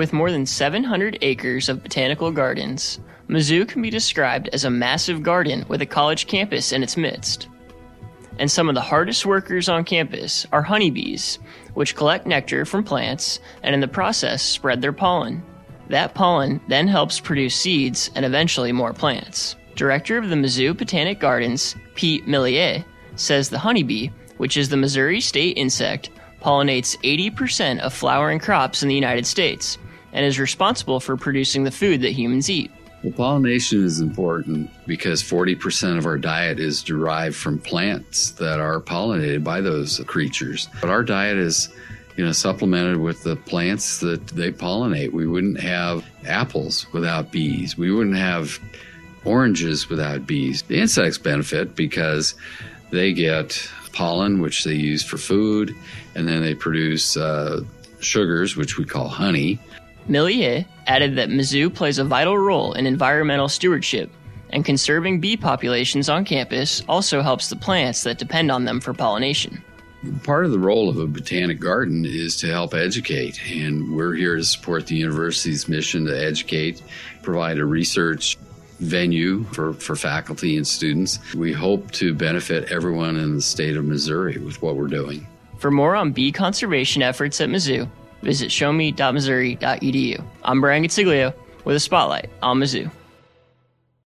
With more than 700 acres of botanical gardens, Mizzou can be described as a massive garden with a college campus in its midst. And some of the hardest workers on campus are honeybees, which collect nectar from plants and in the process spread their pollen. That pollen then helps produce seeds and eventually more plants. Director of the Mizzou Botanic Gardens, Pete Millier, says the honeybee, which is the Missouri state insect, pollinates 80% of flowering crops in the United States and is responsible for producing the food that humans eat. Well, pollination is important because 40% of our diet is derived from plants that are pollinated by those creatures. But our diet is, you know, supplemented with the plants that they pollinate. We wouldn't have apples without bees. We wouldn't have oranges without bees. The insects benefit because they get pollen, which they use for food, and then they produce uh, sugars, which we call honey. Millier added that Mizzou plays a vital role in environmental stewardship, and conserving bee populations on campus also helps the plants that depend on them for pollination. Part of the role of a botanic garden is to help educate, and we're here to support the university's mission to educate, provide a research venue for, for faculty and students. We hope to benefit everyone in the state of Missouri with what we're doing. For more on bee conservation efforts at Mizzou, visit showme.missouri.edu. I'm Brian Consiglio with a spotlight on Mizzou.